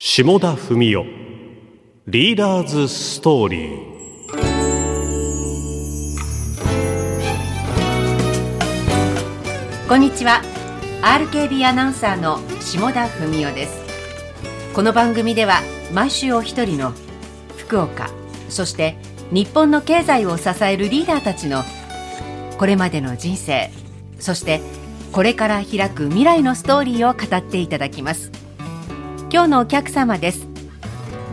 下田文雄。リーダーズストーリーこんにちは RKB アナウンサーの下田文雄です。この番組では毎週お一人の福岡そして日本の経済を支えるリーダーたちのこれまでの人生そしてこれから開く未来のストーリーを語っていただきます。今日のお客様です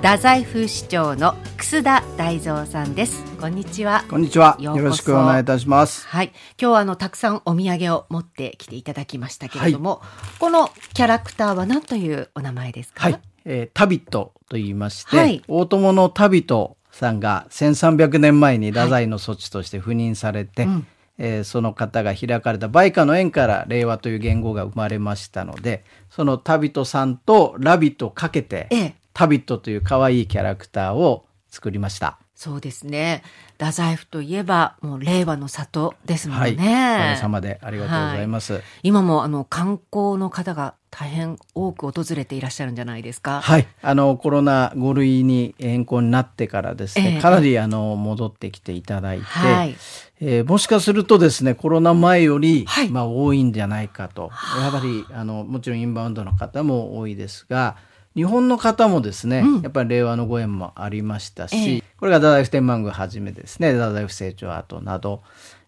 太宰府市長の楠田大蔵さんですこんにちはこんにちは。よろしくお願いいたします。はい。今日はあの、たくさんお土産を持ってきていただきましたけれども、このキャラクターは何というお名前ですか？はい。えー、タビットと言いまして、はい大友のタビトさんが1300年前に太宰の措置として赴任されて、うんえーその方が開かれた売価の縁から令和という言語が生まれましたので、そのタビトさんとラビットをかけて、ええタビットという可愛いキャラクターを作りました。そうですね。太宰府といえば、もう令和の里ですもんはい。ね。おかげさまでありがとうございます。今もあの、観光の方が大変多く訪れていらっしゃるんじゃないですか？はい。あの、コロナ5類に変更になってからですね、ええかなりあの、戻ってきていただいて、はいえーもしかするとですね、コロナ前より、はいまあ多いんじゃないかと。やっぱり、あの、もちろんインバウンドの方も多いですが、日本の方もですね、うん。やっぱり令和のご縁もありましたし、ええ。これが太宰府天満宮はじめですね、太宰府成長跡など、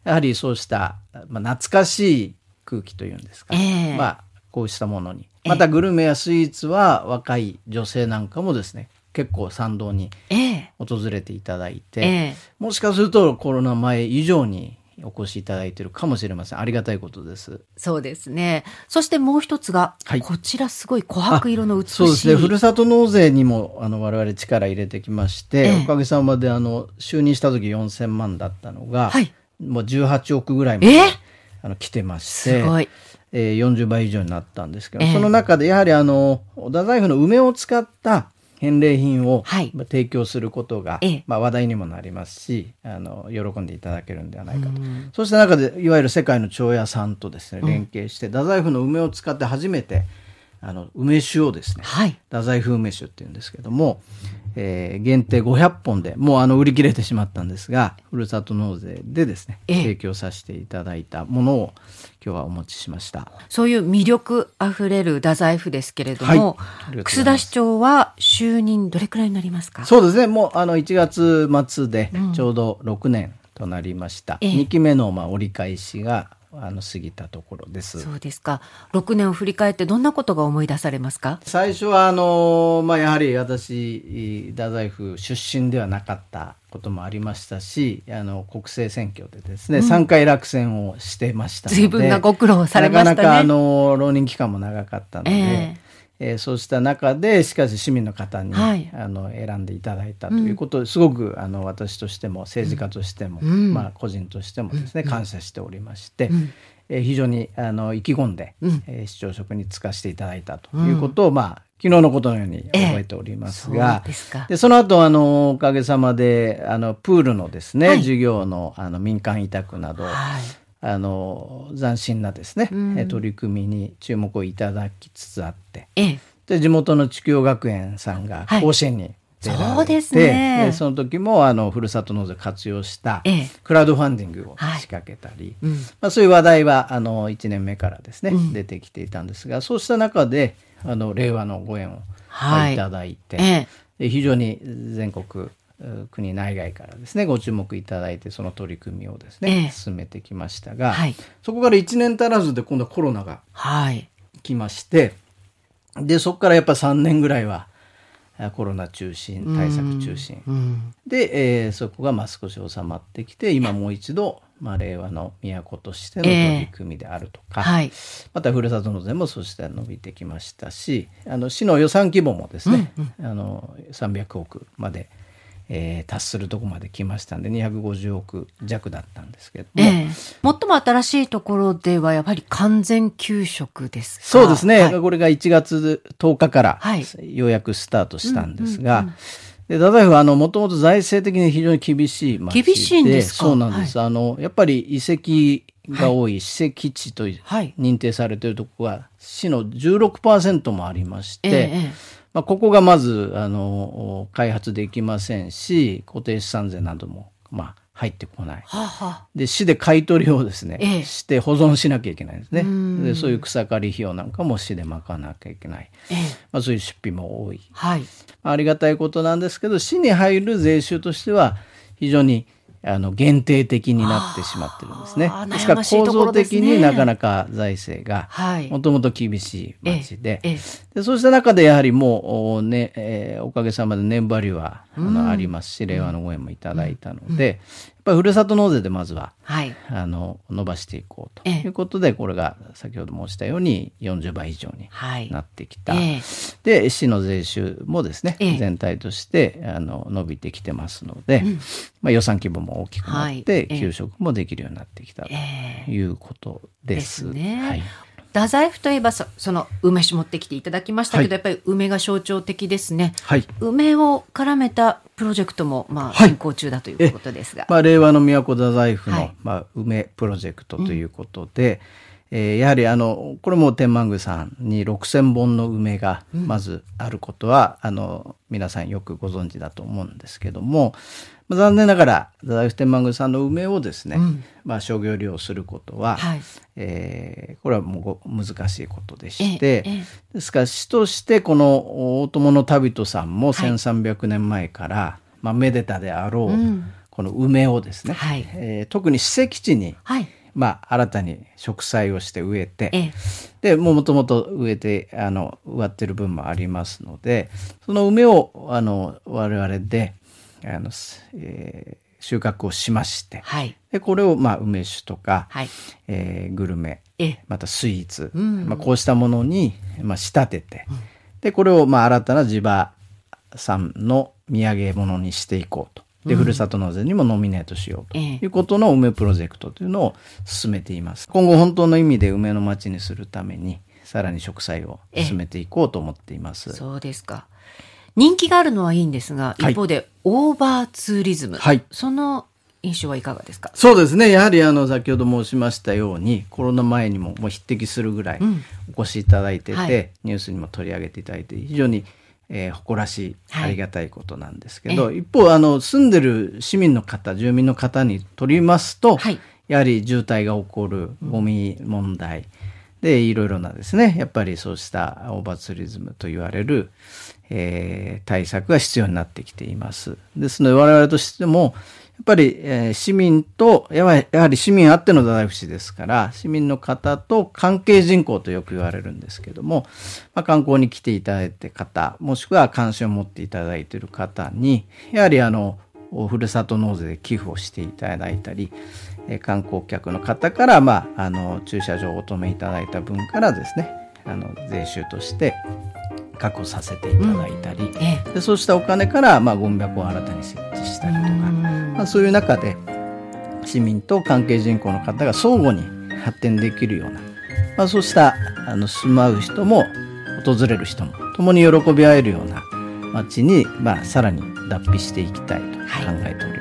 やはりそうした、まあ、懐かしい空気というんですか、ええ。まあ、こうしたものに。ええ。またグルメやスイーツは若い女性なんかもですね、結構賛同にええ。訪れていただいて、ええ。もしかするとコロナ前以上にお越しいただいているかもしれません。ありがたいことです。そうですね。そしてもう一つが、はいこちらすごい琥珀色の美しい。そうですね。ふるさと納税にもあの我々力入れてきまして、ええおかげさまであの就任した時4000万だったのが、はいもう18億ぐらいまでえあの来てまして、すごい。えー40倍以上になったんですけど、ええその中でやはりあの太宰府の梅を使った返礼品を、提供することが、ええ。まあ、話題にもなりますしあの喜んでいただけるんではないかと、そうした中でいわゆる世界の長屋さんとですね連携して、太宰府の梅を使って初めてあの梅酒をですねはい。太宰府梅酒っていうんですけども、えー限定500本でもうあの売り切れてしまったんですがふるさと納税でですねええ提供させていただいたものを今日はお持ちしました。そういう魅力あふれる太宰府ですけれども、はい楠田市長は就任どれくらいになりますか？そうですね。もうあの1月末でちょうど6年となりました。ええ2期目のまあ折り返しがあの過ぎたところです。そうですか。6年を振り返ってどんなことが思い出されますか？最初はあのまあやはり私太宰府出身ではなかったこともありましたし、あの国政選挙でですね、3回落選をしてましたので、随分なご苦労されましたねなかなかあの浪人期間も長かったので。ええーそうした中でしかし市民の方に、はい。あの選んでいただいたということですごくあの私としても政治家としても、ん。まあ、個人としてもですね、感謝しておりまして、えー非常にあの意気込んで、えー市長職に就かせていただいたということを、まあ昨日のことのように覚えておりますが、ええそでその後あのおかげさまであのプールのですね、はい。授業のあの民間委託など、はい。あの斬新なですね、え取り組みに注目をいただきつつあって。ええ。で地元の地球学園さんがはい。甲子園に出られて、そうですね。でその時もあのふるさと納税を活用したええ。クラウドファンディングをはい。仕掛けたり、うん。まあ、そういう話題はあの1年目からですね、出てきていたんですがそうした中であの令和のご縁を、はい。い、ただいて、ええ。で非常に全国う国内外からですねご注目いただいてその取り組みをですね、ええ進めてきましたが、はいそこから1年足らずで今度はコロナがはい。来ましてでそこからやっぱ3年ぐらいはあコロナ中心対策中心うん。で、えーそこがまあ少し収まってきて今もう一度、まあ、令和の都としてのええ取り組みであるとか、はい。またふるさと納税もそして伸びてきましたしあの市の予算規模もですね、あの300億まで、えー達するところまで来ましたんで250億弱だったんですけど。も、え。え。最も新しいところではやはり完全給食ですか？そうですね、はい。これが1月10日からはい。ようやくスタートしたんですが、で太宰府はあのもともと財政的に非常に厳しい町で。厳しいんですか？そうなんです、あのやっぱり遺跡が多い史跡地とはい。認定されているところは市の16%もありまして、ええええままあ、ここがまず、あの、開発できませんし、固定資産税なども、まあ、入ってこない。はあ、はあ、で、市で買い取りをですね、ええして保存しなきゃいけないんですね。うんで、そういう草刈り費用なんかも市で賄わなきゃいけない。ええまあ、そういう出費も多い。はい。ありがたいことなんですけど、市に入る税収としては、非常にあの限定的になってしまってるんですね。ですから構造的になかなか財政がはい。もともと厳しい町で、えええでそうした中でやはりもうお,、ねえーおかげさまで年張りはあの、ありますし令和のご縁もいただいたので、ぱりふるさと納税でまずははい。あの伸ばしていこうとええ。いうことで、これが先ほど申したように40倍以上にはい。なってきた。ええ。で市の税収もですね、ええ。全体としてあの伸びてきてますので、まあ、予算規模も大きくなって、給食もできるようになってきたとええ。いうことです。ですね。はい、太宰府といえばそその梅酒持ってきていただきましたけど、はい。やっぱり梅が象徴的ですね。はい。梅を絡めたプロジェクトもまあはい。進行中だということですが。まあ、令和の都太宰府の、はい。まあ、梅プロジェクトということで、えーやはりあのこれも天満宮さんに6,000本の梅がまずあることは、あの皆さんよくご存知だと思うんですけども、まあ、残念ながら太宰府天満宮さんの梅をですね、まあ、商業利用することは、はい。えーこれはもうご難しいことでして、ですから市としてこの大友の旅人さんもはい。1300年前から、まあ、めでたであろう、うん。この梅をですね、はい。えー特に史跡地に、はい。まあ、新たに植栽をして植えて、ええ。でもともと植えてあの植わってる分もありますのでその梅をあの我々であの、すえー収穫をしましてはい。でこれを、まあ、梅酒とか、はい。えーグルメええまたスイーツ、うんまあ、こうしたものに、まあ、仕立てて、でこれを、まあ、新たな地場産の土産物にしていこうと。で、ふるさと納税にもノミネートしようとええいうことの梅プロジェクトというのを進めています。今後本当の意味で梅の町にするために、さらに植栽を進めていこうと思っています。そうですか。人気があるのはいいんですが、はい。一方でオーバーツーリズム。はい。その印象はいかがですか？そうですね。やはりあの先ほど申しましたようにコロナ前にももう匹敵するぐらいうん。お越しいただいてて、はい。ニュースにも取り上げていただいて非常に、えー誇らしいはい。ありがたいことなんですけど、一方あの住んでる市民の方住民の方にとりますと、はい。やはり渋滞が起こるゴミ問題でいろいろなですねやっぱりそうしたオーバーツーリズムと言われる、えー対策が必要になってきています。ですので我々としてもやっぱり、えー市民とやはりやはり市民あっての太宰府市ですから市民の方と関係人口とよく言われるんですけども、まあ、観光に来ていただいて方もしくは関心を持っていただいている方にやはりあのふるさと納税で寄付をしていただいたり、えー観光客の方から、まあ、あの駐車場をお止めいただいた分からですねあの税収として確保させていただいたり、ええでそうしたお金から、まあ、ゴミ箱を新たに設置したりとか、うんまあ、そういう中で市民と関係人口の方が相互に発展できるような、まあ、そうしたあの住まう人も訪れる人も共に喜び合えるような街に、まあ、さらに脱皮していきたいと考えております。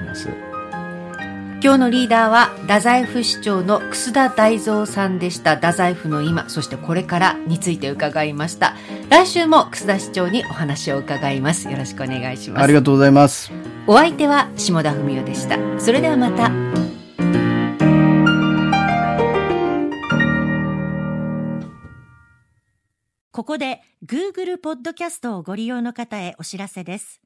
今日のリーダーは太宰府市長の楠田大蔵さんでした。太宰府の今そしてこれからについて伺いました。来週も楠田市長にお話を伺います。よろしくお願いします。ありがとうございます。お相手は下田文夫でした。それではまた。ここで Google ポッドキャストをご利用の方へお知らせです。